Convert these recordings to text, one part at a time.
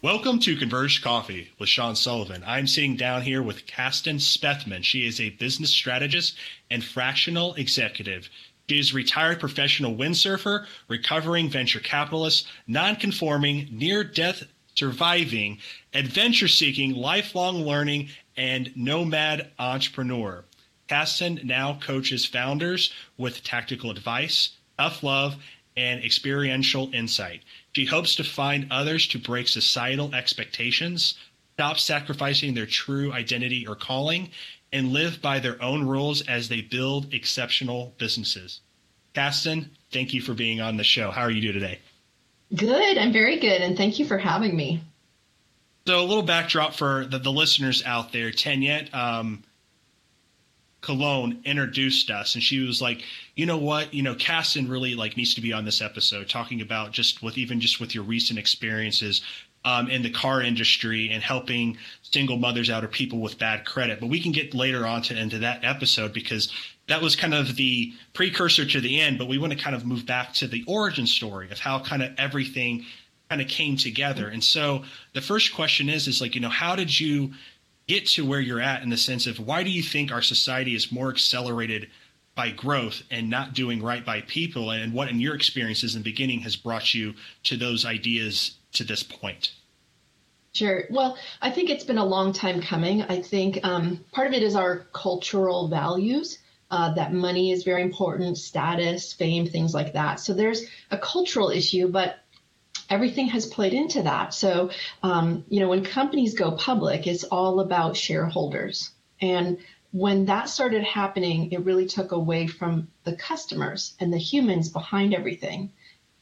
Welcome to Converge Coffee with Sean Sullivan. I'm sitting down here with Kasten Spethman. She is a business strategist and fractional executive. She is a retired professional windsurfer, recovering venture capitalist, non-conforming, near-death surviving, adventure-seeking, lifelong learning, and nomad entrepreneur. Kasten now coaches founders with tactical advice, tough love, and experiential insight. She hopes to find others to break societal expectations, stop sacrificing their true identity or calling, and live by their own rules as they build exceptional businesses. Kasten, thank you for being on the show. How are you doing today? Good. I'm very good. And thank you for having me. So, a little backdrop for the, the listeners out there. Tanyette um, Cologne introduced us and she was like, you know what, you know, Kasten really like needs to be on this episode talking about just with even just with your recent experiences um, in the car industry and helping single mothers out or people with bad credit. But we can get later on to into that episode because that was kind of the precursor to the end. But we want to kind of move back to the origin story of how kind of everything kind of came together. And so the first question is, is like, you know, how did you get to where you're at in the sense of why do you think our society is more accelerated by growth and not doing right by people and what in your experiences in the beginning has brought you to those ideas to this point Sure. Well, I think it's been a long time coming. I think um, part of it is our cultural values. Uh, that money is very important, status, fame, things like that. So there's a cultural issue, but everything has played into that. So, um, you know, when companies go public, it's all about shareholders. And when that started happening, it really took away from the customers and the humans behind everything.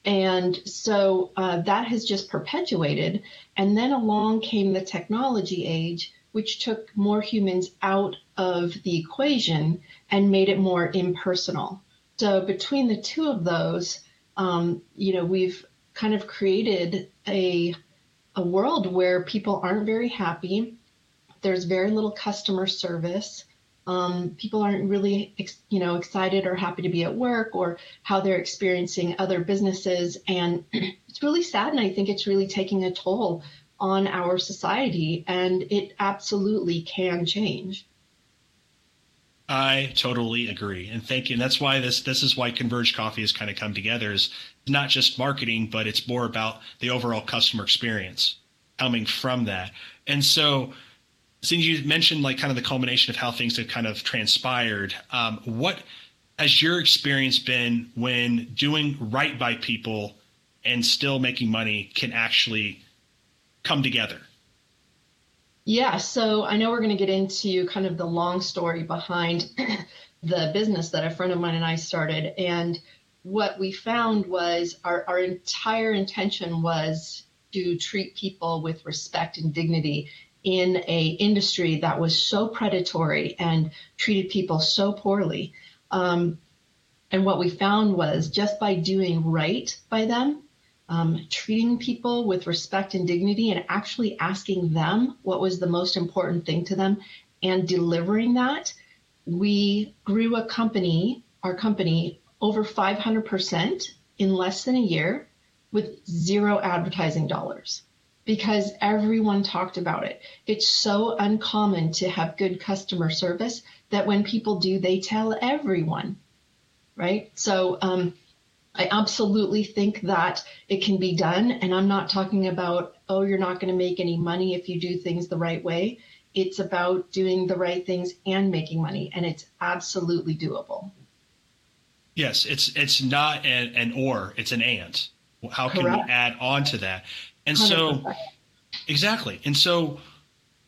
And so uh, that has just perpetuated. And then along came the technology age, which took more humans out of the equation and made it more impersonal. So between the two of those, um, you know, we've kind of created a a world where people aren't very happy. There's very little customer service. Um, people aren't really, you know, excited or happy to be at work or how they're experiencing other businesses, and it's really sad. And I think it's really taking a toll on our society, and it absolutely can change. I totally agree, and thank you. And that's why this this is why Converge Coffee has kind of come together. Is not just marketing, but it's more about the overall customer experience coming from that. And so, since you mentioned like kind of the culmination of how things have kind of transpired, um, what has your experience been when doing right by people and still making money can actually come together? Yeah, so I know we're going to get into kind of the long story behind the business that a friend of mine and I started. And what we found was our, our entire intention was to treat people with respect and dignity in a industry that was so predatory and treated people so poorly. Um, and what we found was just by doing right by them, um, treating people with respect and dignity and actually asking them what was the most important thing to them and delivering that, we grew a company, our company, over 500% in less than a year with zero advertising dollars because everyone talked about it. It's so uncommon to have good customer service that when people do, they tell everyone, right? So, um, I absolutely think that it can be done. And I'm not talking about, oh, you're not going to make any money if you do things the right way. It's about doing the right things and making money. And it's absolutely doable. Yes, it's it's not an, an or, it's an and. How can Correct. we add on to that? And 100%. so exactly. And so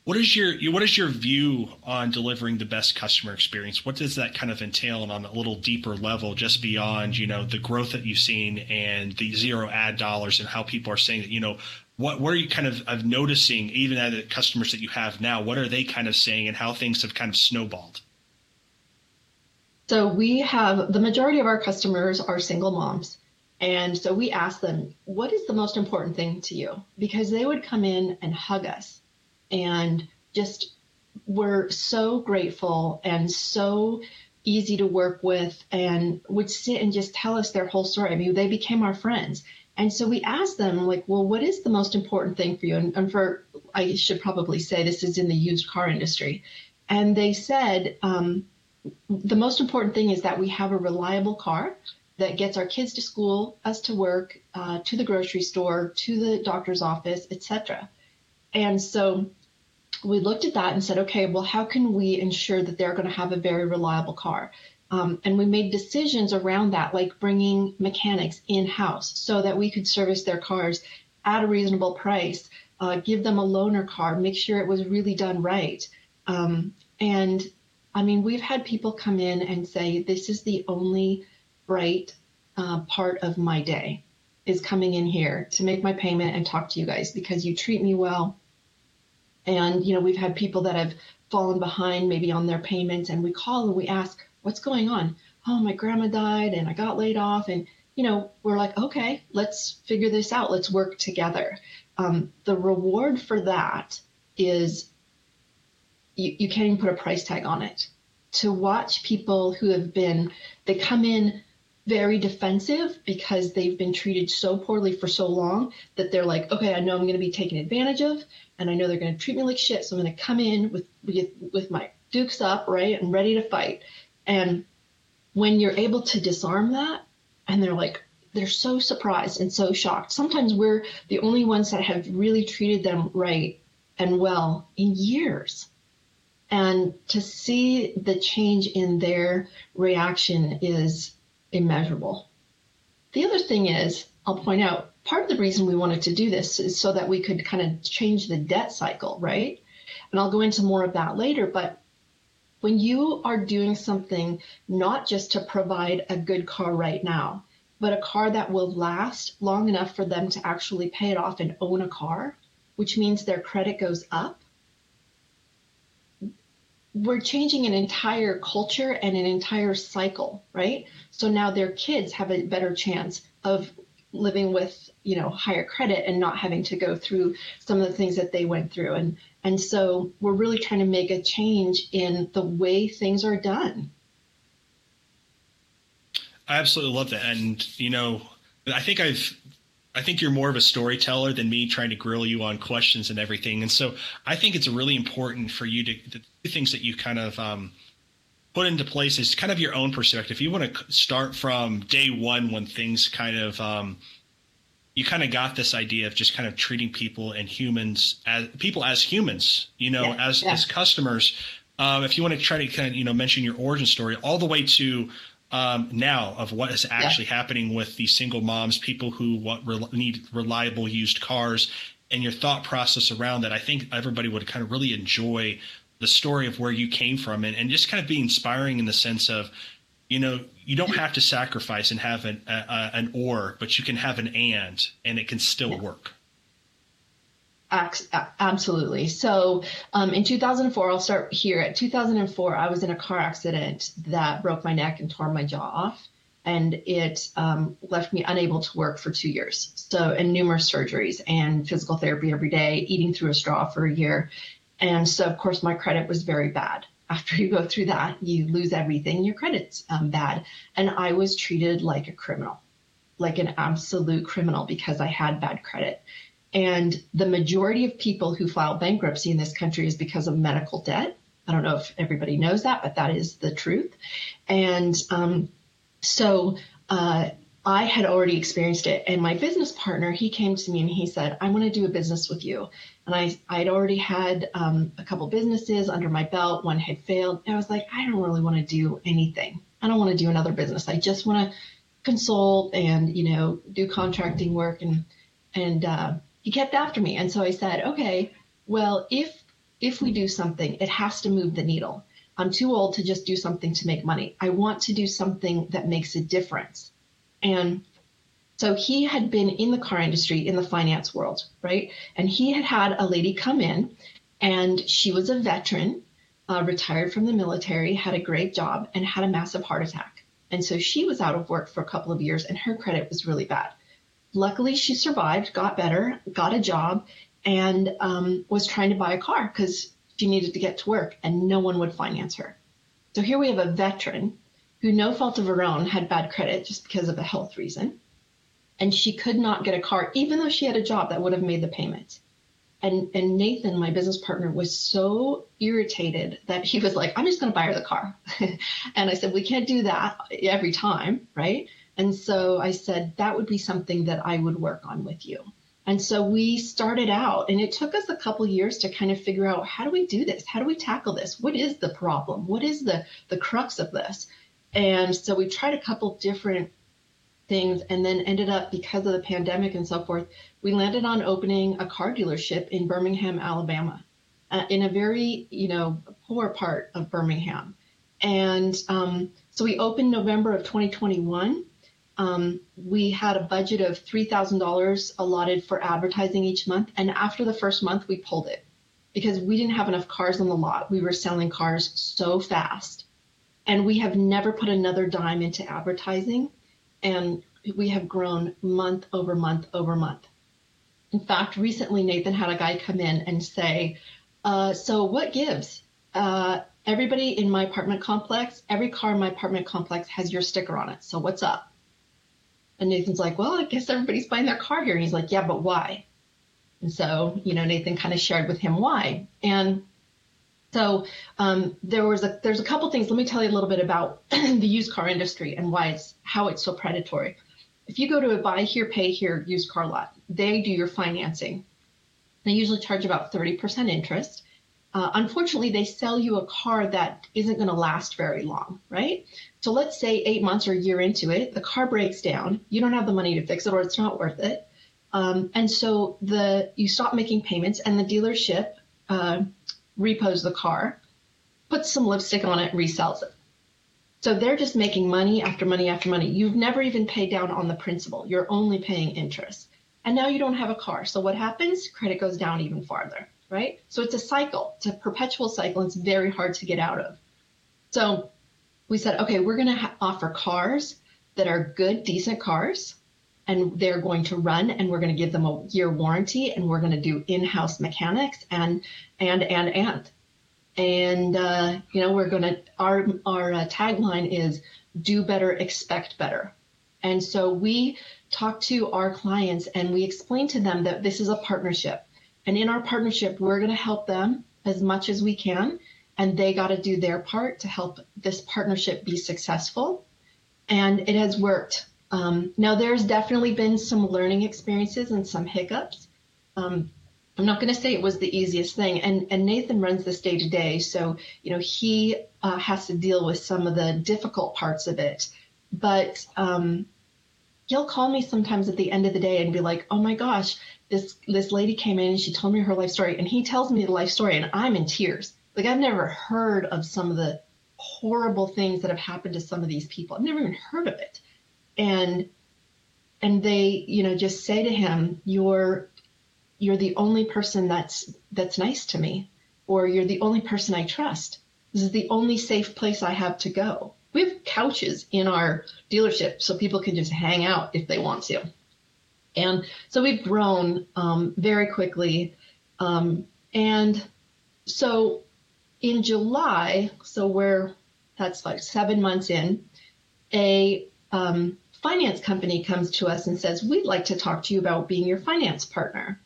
what is your what is your view on delivering the best customer experience? What does that kind of entail and on a little deeper level, just beyond you know the growth that you've seen and the zero ad dollars and how people are saying that you know what what are you kind of, of noticing even at the customers that you have now? What are they kind of saying and how things have kind of snowballed? So we have the majority of our customers are single moms. And so we ask them, what is the most important thing to you? Because they would come in and hug us and just were so grateful and so easy to work with and would sit and just tell us their whole story. I mean, they became our friends And so we asked them, like, well, what is the most important thing for you? And, and for, I should probably say this is in the used car industry. And they said, um, the most important thing is that we have a reliable car that gets our kids to school, us to work, uh, to the grocery store, to the doctor's office, etc. And so we looked at that and said, okay, well, how can we ensure that they're going to have a very reliable car? Um, and we made decisions around that, like bringing mechanics in house so that we could service their cars at a reasonable price, uh, give them a loaner car, make sure it was really done right. Um, and I mean, we've had people come in and say, this is the only bright uh, part of my day is coming in here to make my payment and talk to you guys because you treat me well. And, you know, we've had people that have fallen behind maybe on their payments and we call and we ask, what's going on? Oh, my grandma died and I got laid off. And, you know, we're like, okay, let's figure this out. Let's work together. Um, the reward for that is you, you can't even put a price tag on it. To watch people who have been, they come in very defensive because they've been treated so poorly for so long that they're like, okay, I know I'm going to be taken advantage of, and I know they're going to treat me like shit, so I'm going to come in with with, with my dukes up, right, and ready to fight. And when you're able to disarm that, and they're like, they're so surprised and so shocked. Sometimes we're the only ones that have really treated them right and well in years. And to see the change in their reaction is immeasurable. The other thing is, I'll point out, part of the reason we wanted to do this is so that we could kind of change the debt cycle, right? And I'll go into more of that later, but when you are doing something not just to provide a good car right now, but a car that will last long enough for them to actually pay it off and own a car, which means their credit goes up. We're changing an entire culture and an entire cycle, right? So now their kids have a better chance of living with, you know, higher credit and not having to go through some of the things that they went through. And and so we're really trying to make a change in the way things are done. I absolutely love that. And, you know, I think I've, I think you're more of a storyteller than me trying to grill you on questions and everything. And so I think it's really important for you to, the things that you kind of, um, put into place is kind of your own perspective. You want to start from day one when things kind of, um, you kind of got this idea of just kind of treating people and humans as people as humans, you know, yeah, as yeah. as customers. Um, if you want to try to kind of you know mention your origin story, all the way to um, now of what is actually yeah. happening with these single moms, people who want, re- need reliable used cars, and your thought process around that. I think everybody would kind of really enjoy the story of where you came from, and, and just kind of be inspiring in the sense of you know you don't have to sacrifice and have an a, an or but you can have an and and it can still yeah. work Absolutely. So um, in 2004, I'll start here. At 2004, I was in a car accident that broke my neck and tore my jaw off, and it um, left me unable to work for two years. So, and numerous surgeries and physical therapy every day, eating through a straw for a year. And so, of course, my credit was very bad after you go through that, you lose everything, your credit's um, bad. And I was treated like a criminal, like an absolute criminal because I had bad credit. And the majority of people who file bankruptcy in this country is because of medical debt. I don't know if everybody knows that, but that is the truth. And um, so uh, I had already experienced it. And my business partner, he came to me and he said, I want to do a business with you and I I'd already had um, a couple businesses under my belt. One had failed. And I was like, I don't really want to do anything. I don't want to do another business. I just want to consult and you know do contracting work. And and uh, he kept after me. And so I said, okay, well if if we do something, it has to move the needle. I'm too old to just do something to make money. I want to do something that makes a difference. And so he had been in the car industry in the finance world, right? And he had had a lady come in and she was a veteran, uh, retired from the military, had a great job, and had a massive heart attack. And so she was out of work for a couple of years and her credit was really bad. Luckily, she survived, got better, got a job, and um, was trying to buy a car because she needed to get to work and no one would finance her. So here we have a veteran who, no fault of her own, had bad credit just because of a health reason and she could not get a car, even though she had a job that would have made the payment. And and Nathan, my business partner, was so irritated that he was like, "I'm just going to buy her the car." and I said, "We can't do that every time, right?" And so I said that would be something that I would work on with you. And so we started out, and it took us a couple years to kind of figure out how do we do this? How do we tackle this? What is the problem? What is the the crux of this? And so we tried a couple different things and then ended up because of the pandemic and so forth we landed on opening a car dealership in birmingham alabama uh, in a very you know poor part of birmingham and um, so we opened november of 2021 um, we had a budget of $3000 allotted for advertising each month and after the first month we pulled it because we didn't have enough cars on the lot we were selling cars so fast and we have never put another dime into advertising and we have grown month over month over month. In fact, recently Nathan had a guy come in and say, uh, "So what gives? Uh, everybody in my apartment complex, every car in my apartment complex has your sticker on it. So what's up?" And Nathan's like, "Well, I guess everybody's buying their car here." And he's like, "Yeah, but why?" And so, you know, Nathan kind of shared with him why. And so um, there was a there's a couple things. Let me tell you a little bit about the used car industry and why it's how it's so predatory. If you go to a buy here, pay here used car lot, they do your financing. They usually charge about 30% interest. Uh, unfortunately, they sell you a car that isn't going to last very long, right? So let's say eight months or a year into it, the car breaks down. You don't have the money to fix it, or it's not worth it. Um, and so the you stop making payments, and the dealership uh, repos the car, puts some lipstick on it, resells it. So they're just making money after money after money. You've never even paid down on the principal. You're only paying interest. And now you don't have a car. So what happens? Credit goes down even farther, right? So it's a cycle. It's a perpetual cycle. It's very hard to get out of. So we said, okay, we're going to ha- offer cars that are good, decent cars, and they're going to run, and we're going to give them a year warranty, and we're going to do in-house mechanics, and and and and and uh, you know we're going to our our uh, tagline is do better expect better and so we talk to our clients and we explain to them that this is a partnership and in our partnership we're going to help them as much as we can and they got to do their part to help this partnership be successful and it has worked um, now there's definitely been some learning experiences and some hiccups um, I'm not going to say it was the easiest thing. And, and Nathan runs this day to day. So, you know, he uh, has to deal with some of the difficult parts of it. But um, he'll call me sometimes at the end of the day and be like, oh my gosh, this, this lady came in and she told me her life story. And he tells me the life story and I'm in tears. Like, I've never heard of some of the horrible things that have happened to some of these people. I've never even heard of it. And and they, you know, just say to him, "You're you're the only person that's that's nice to me or you're the only person I trust. This is the only safe place I have to go. We have couches in our dealership so people can just hang out if they want to. And so we've grown um, very quickly. Um, and so in July, so we're, that's like seven months in, a um, finance company comes to us and says, We'd like to talk to you about being your finance partner.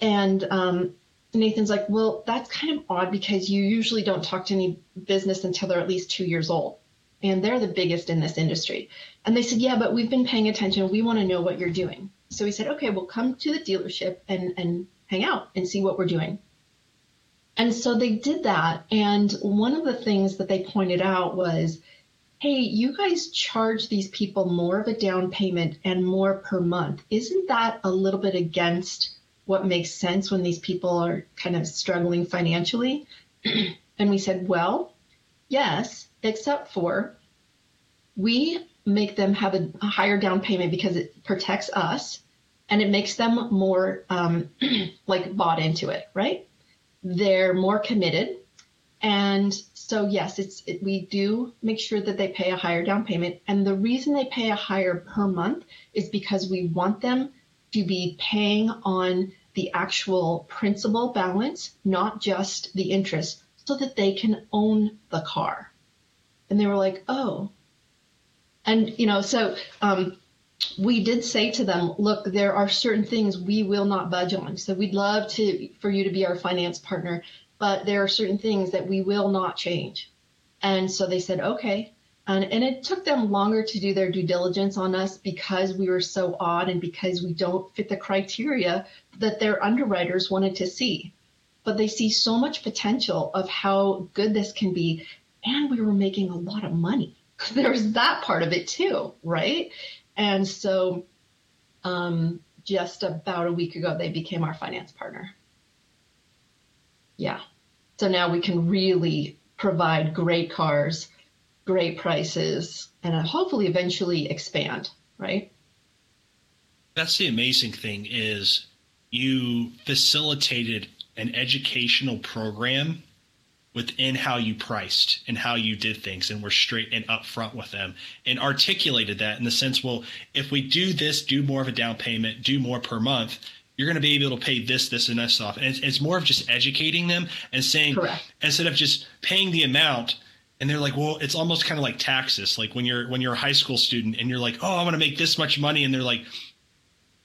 And um, Nathan's like, well, that's kind of odd because you usually don't talk to any business until they're at least two years old. And they're the biggest in this industry. And they said, yeah, but we've been paying attention. We want to know what you're doing. So we said, okay, we'll come to the dealership and, and hang out and see what we're doing. And so they did that. And one of the things that they pointed out was, hey, you guys charge these people more of a down payment and more per month. Isn't that a little bit against what makes sense when these people are kind of struggling financially. and we said, well, yes, except for we make them have a, a higher down payment because it protects us and it makes them more um, like bought into it, right? They're more committed. And so, yes, it's it, we do make sure that they pay a higher down payment. And the reason they pay a higher per month is because we want them to be paying on the actual principal balance, not just the interest, so that they can own the car. And they were like, oh. And, you know, so um, we did say to them, look, there are certain things we will not budge on. So we'd love to for you to be our finance partner, but there are certain things that we will not change. And so they said, okay. And, and it took them longer to do their due diligence on us because we were so odd and because we don't fit the criteria that their underwriters wanted to see. But they see so much potential of how good this can be. And we were making a lot of money. There's that part of it too, right? And so um, just about a week ago, they became our finance partner. Yeah. So now we can really provide great cars, great prices, and hopefully eventually expand, right? That's the amazing thing is you facilitated an educational program within how you priced and how you did things and were straight and upfront with them and articulated that in the sense well if we do this do more of a down payment do more per month you're going to be able to pay this this and this off. And it's, it's more of just educating them and saying Correct. instead of just paying the amount and they're like well it's almost kind of like taxes. Like when you're when you're a high school student and you're like oh i want to make this much money and they're like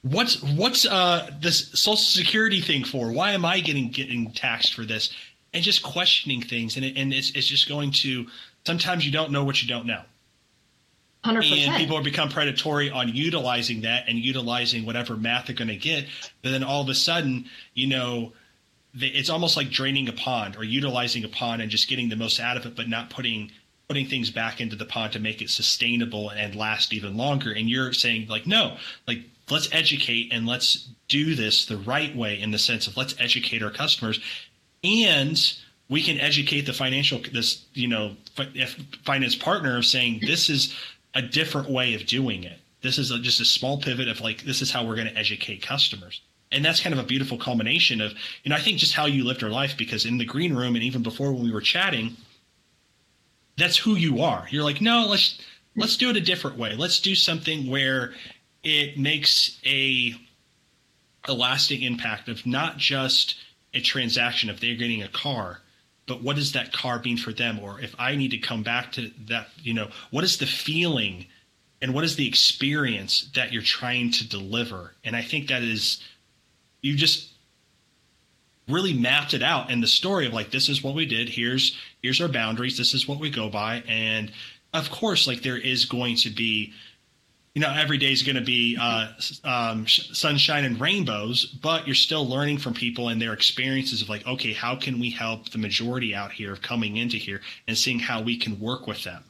what's what's uh this social security thing for? Why am i getting getting taxed for this and just questioning things and, it, and it's, it's just going to sometimes you don't know what you don't know 100%. and people become predatory on utilizing that and utilizing whatever math they're going to get but then all of a sudden you know it's almost like draining a pond or utilizing a pond and just getting the most out of it but not putting putting things back into the pond to make it sustainable and last even longer and you're saying like no like let's educate and let's do this the right way in the sense of let's educate our customers and we can educate the financial this you know finance partner of saying this is a different way of doing it. This is a, just a small pivot of like this is how we're going to educate customers. And that's kind of a beautiful culmination of you know i think just how you lived your life because in the green room and even before when we were chatting that's who you are. You're like no let's let's do it a different way. Let's do something where it makes a a lasting impact of not just a transaction if they're getting a car but what does that car mean for them? Or if i need to come back to that you know what is the feeling and what is the experience that you're trying to deliver? And i think that is you just really mapped it out in the story of like this is what we did. Here's here's our boundaries. This is what we go by. And of course like there is going to be you know every day is going to be uh, um, sunshine and rainbows but you're still learning from people and their experiences of like okay how can we help the majority out here of coming into here and seeing how we can work with them?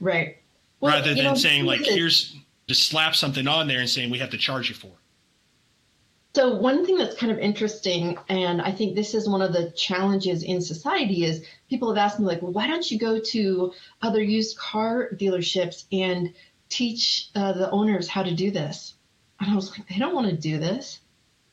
Right. Well, rather than know, saying like here's just slap something on there and saying we have to charge you for it. So one thing that's kind of interesting and i think this is one of the challenges in society is people have asked me like well why don't you go to other used car dealerships and teach uh, the owners how to do this. And I was like, they don't want to do this.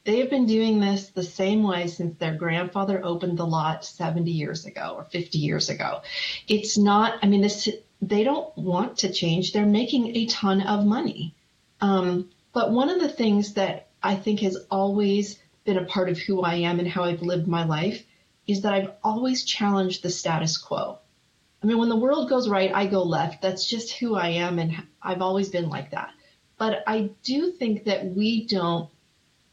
They have been doing this the same way since their grandfather opened the lot 70 years ago or 50 years ago. It's not, I mean, this, they don't want to change. They're making a ton of money. Um, but one of the things that I think has always been a part of who I am and how I've lived my life is that I've always challenged the status quo. I mean, when the world goes right, I go left. That's just who I am, and I've always been like that. But I do think that we don't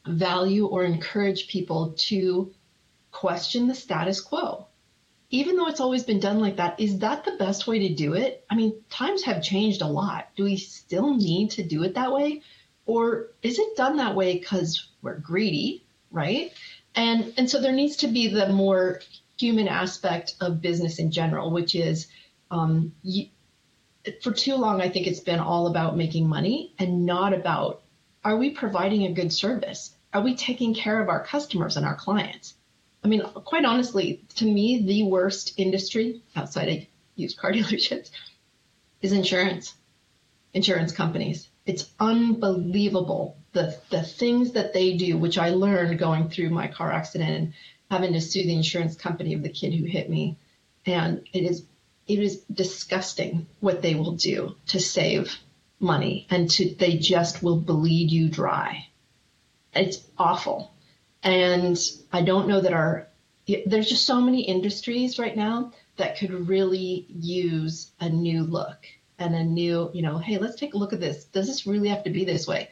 value or encourage people to question the status quo. Even though it's always been done like that, is that the best way to do it? I mean, times have changed a lot. Do we still need to do it that way? Or is it done that way because we're greedy, right? And and so there needs to be the more human aspect of business in general, which is um, you, for too long, I think it's been all about making money and not about are we providing a good service? Are we taking care of our customers and our clients? I mean, quite honestly, to me, the worst industry outside of used car dealerships is insurance, insurance companies. It's unbelievable the the things that they do, which I learned going through my car accident and having to sue the insurance company of the kid who hit me. And it is it is disgusting what they will do to save money and to they just will bleed you dry. It's awful. And I don't know that our there's just so many industries right now that could really use a new look. and a new, you know, hey, let's take a look at this. Does this really have to be this way?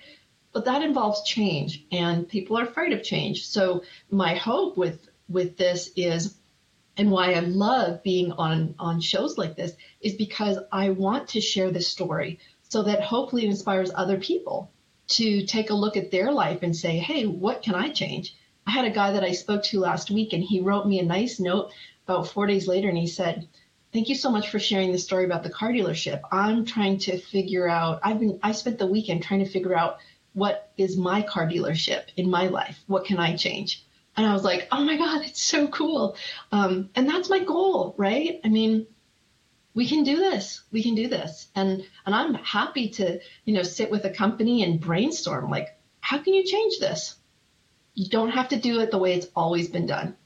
But that involves change, and people are afraid of change. So my hope with with this is and why I love being on on shows like this is because I want to share this story so that hopefully it inspires other people to take a look at their life and say, "Hey, what can I change?" I had a guy that I spoke to last week and he wrote me a nice note about 4 days later and he said, "Thank you so much for sharing the story about the car dealership. I'm trying to figure out I've been I spent the weekend trying to figure out what is my car dealership in my life? What can I change?" And I was like, oh my God, it's so cool. Um, and that's my goal, right? I mean, we can do this. We can do this. And and I'm happy to, you know, sit with a company and brainstorm like, how can you change this? You don't have to do it the way it's always been done.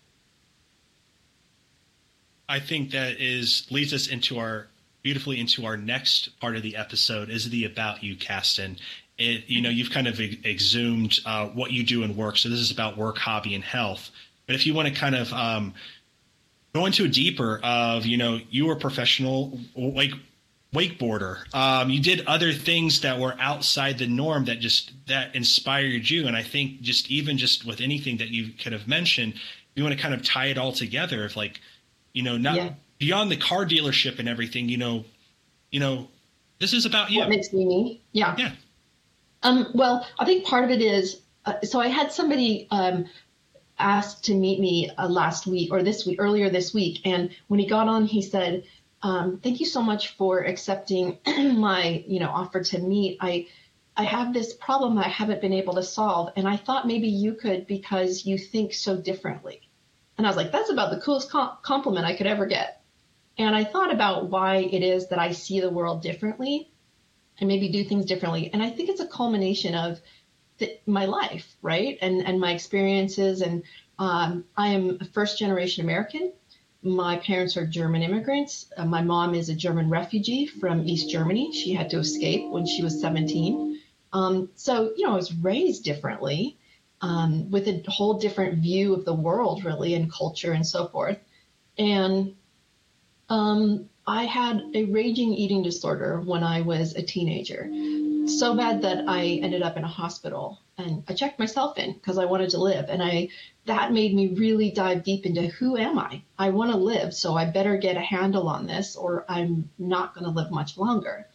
I think that is leads us into our beautifully into our next part of the episode is the about you, Kasten it, you know, you've kind of exhumed uh, what you do in work. So this is about work, hobby, and health. But if you want to kind of um, go into a deeper of, you know, you were a professional like wakeboarder. Um, you did other things that were outside the norm that just that inspired you. And I think just even just with anything that you could have mentioned, you want to kind of tie it all together. of like, you know, not yeah. beyond the car dealership and everything, you know, you know, this is about you. What makes me me? Yeah. Yeah. Um, well, I think part of it is uh, so I had somebody um, asked to meet me uh, last week or this week, earlier this week. And when he got on, he said, um, thank you so much for accepting my, you know, offer to meet. I, I have this problem I haven't been able to solve. And I thought maybe you could because you think so differently. And I was like, that's about the coolest com- compliment I could ever get. And I thought about why it is that I see the world differently and maybe do things differently. And I think it's a culmination of my life, right? And and my experiences. And um, I am a first generation American. My parents are German immigrants. Uh, my mom is a German refugee from East Germany. She had to escape when she was 17. Um, so you know, I was raised differently. Um, with a whole different view of the world, really, and culture and so forth. And um, I had a raging eating disorder when I was a teenager. So bad that I ended up in a hospital and I checked myself in because I wanted to live. And I that made me really dive deep into who am I? I want to live, so I better get a handle on this or I'm not going to live much longer.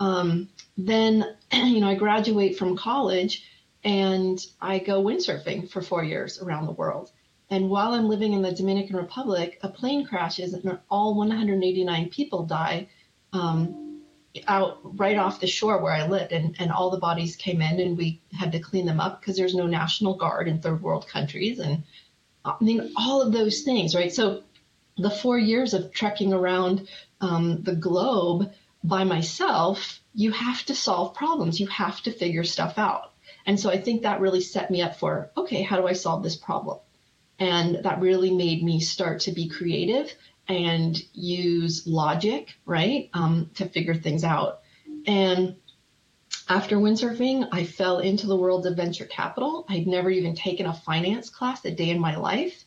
Um, then, you know, I graduate from college and I go windsurfing for four years around the world. And while I'm living in the Dominican Republic, a plane crashes and all 189 people die um, out right off the shore where I lived. And, and all the bodies came in and we had to clean them up because there's no National Guard in third world countries. And I mean, all of those things, right? So the four years of trekking around um, the globe by myself, you have to solve problems. You have to figure stuff out. And so I think that really set me up for okay, how do I solve this problem? And that really made me start to be creative and use logic, right, um, to figure things out. And after windsurfing, I fell into the world of venture capital. I'd never even taken a finance class a day in my life.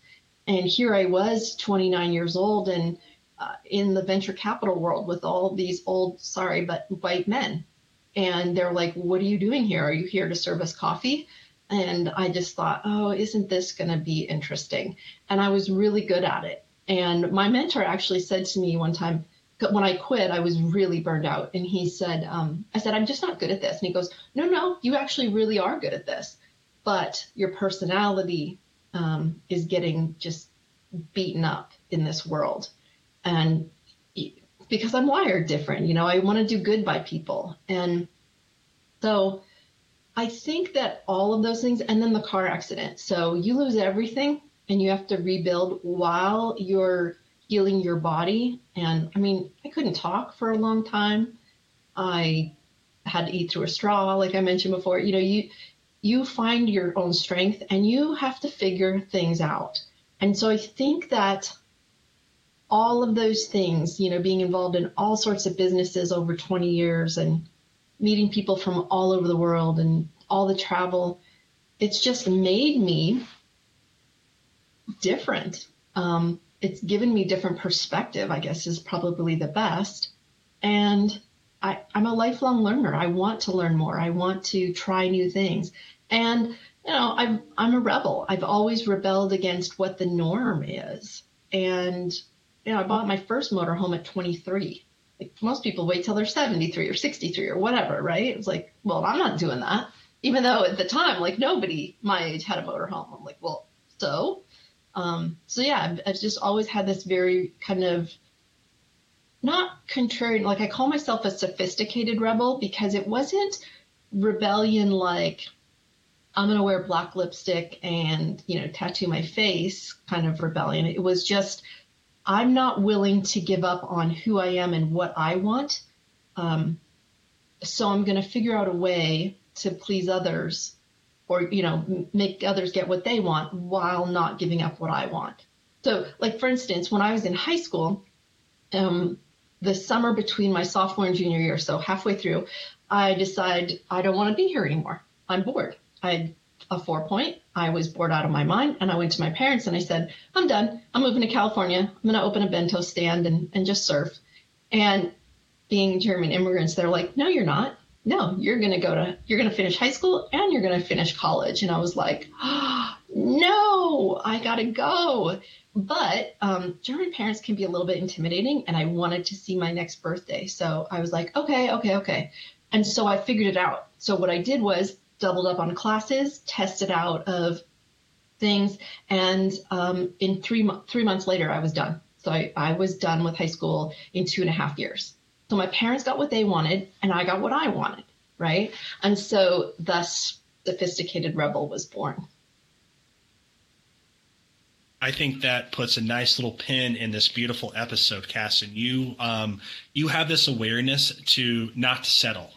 And here I was, 29 years old, and uh, in the venture capital world with all these old, sorry, but white men. And they're like, What are you doing here? Are you here to serve us coffee? And I just thought, oh, isn't this going to be interesting? And I was really good at it. And my mentor actually said to me one time, when I quit, I was really burned out. And he said, um, I said, I'm just not good at this. And he goes, No, no, you actually really are good at this. But your personality um, is getting just beaten up in this world. And because I'm wired different, you know, I want to do good by people. And so I think that all of those things, and then the car accident. So you lose everything and you have to rebuild while you're healing your body. And I mean, I couldn't talk for a long time. I had to eat through a straw, like I mentioned before. You know, you you find your own strength and you have to figure things out. And so I think that all of those things, you know, being involved in all sorts of businesses over 20 years and meeting people from all over the world and all the travel, it's just made me different. Um, it's given me different perspective, I guess is probably the best. And I, I'm a lifelong learner. I want to learn more. I want to try new things. And, you know, I'm, I'm a rebel. I've always rebelled against what the norm is. And, you know, I bought my first motorhome at 23. Like most people wait till they're 73 or 63 or whatever, right? It's like, well, I'm not doing that. Even though at the time, like nobody my age had a motorhome. I'm like, well, so? Um, so yeah, I've, I've just always had this very kind of not contrarian, like I call myself a sophisticated rebel because it wasn't rebellion like I'm going to wear black lipstick and, you know, tattoo my face kind of rebellion. It was just, I'm not willing to give up on who I am and what I want. Um, so I'm going to figure out a way to please others or, you know, make others get what they want while not giving up what I want. So, like, for instance, when I was in high school, um, the summer between my sophomore and junior year, so halfway through, I decided I don't want to be here anymore. I'm bored. I a four point. I was bored out of my mind. And I went to my parents and I said, I'm done. I'm moving to California. I'm going to open a bento stand and, and just surf. And being German immigrants, they're like, no, you're not. No, you're going to go to, you're going to finish high school and you're going to finish college. And I was like, oh, no, I got to go. But um, German parents can be a little bit intimidating, and I wanted to see my next birthday. So I was like, okay, okay, okay. And so I figured it out. So what I did was doubled up on classes, tested out of things, and um, in three three months later, I was done. So I, I was done with high school in two and a half years. So my parents got what they wanted, and I got what I wanted, right? And so thus, sophisticated rebel was born. I think that puts a nice little pin in this beautiful episode, Cass. And you, um, you have this awareness to not to settle,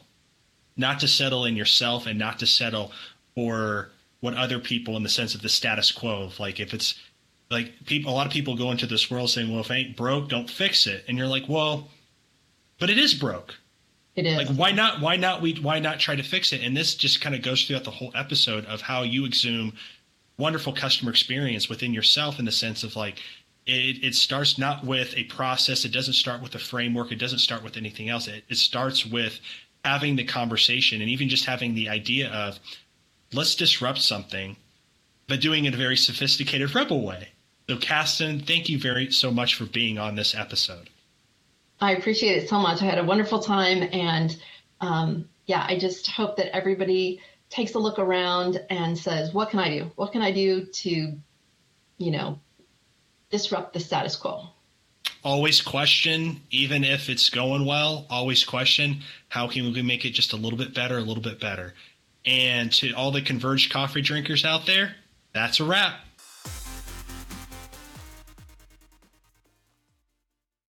not to settle in yourself, and not to settle for what other people, in the sense of the status quo, of like if it's like people, a lot of people go into this world saying, "Well, if it ain't broke, don't fix it," and you're like, "Well, but it is broke." It is. Like why not? Why not? We why not try to fix it? And this just kind of goes throughout the whole episode of how you exhume wonderful customer experience within yourself in the sense of like it, it starts not with a process it doesn't start with a framework it doesn't start with anything else it, it starts with having the conversation and even just having the idea of let's disrupt something but doing it in a very sophisticated rebel way so Kasten, thank you very so much for being on this episode i appreciate it so much i had a wonderful time and um, yeah i just hope that everybody takes a look around and says, what can I do? What can I do to, you know, disrupt the status quo? Always question, even if it's going well, always question how can we make it just a little bit better, a little bit better. And to all the converged coffee drinkers out there, that's a wrap.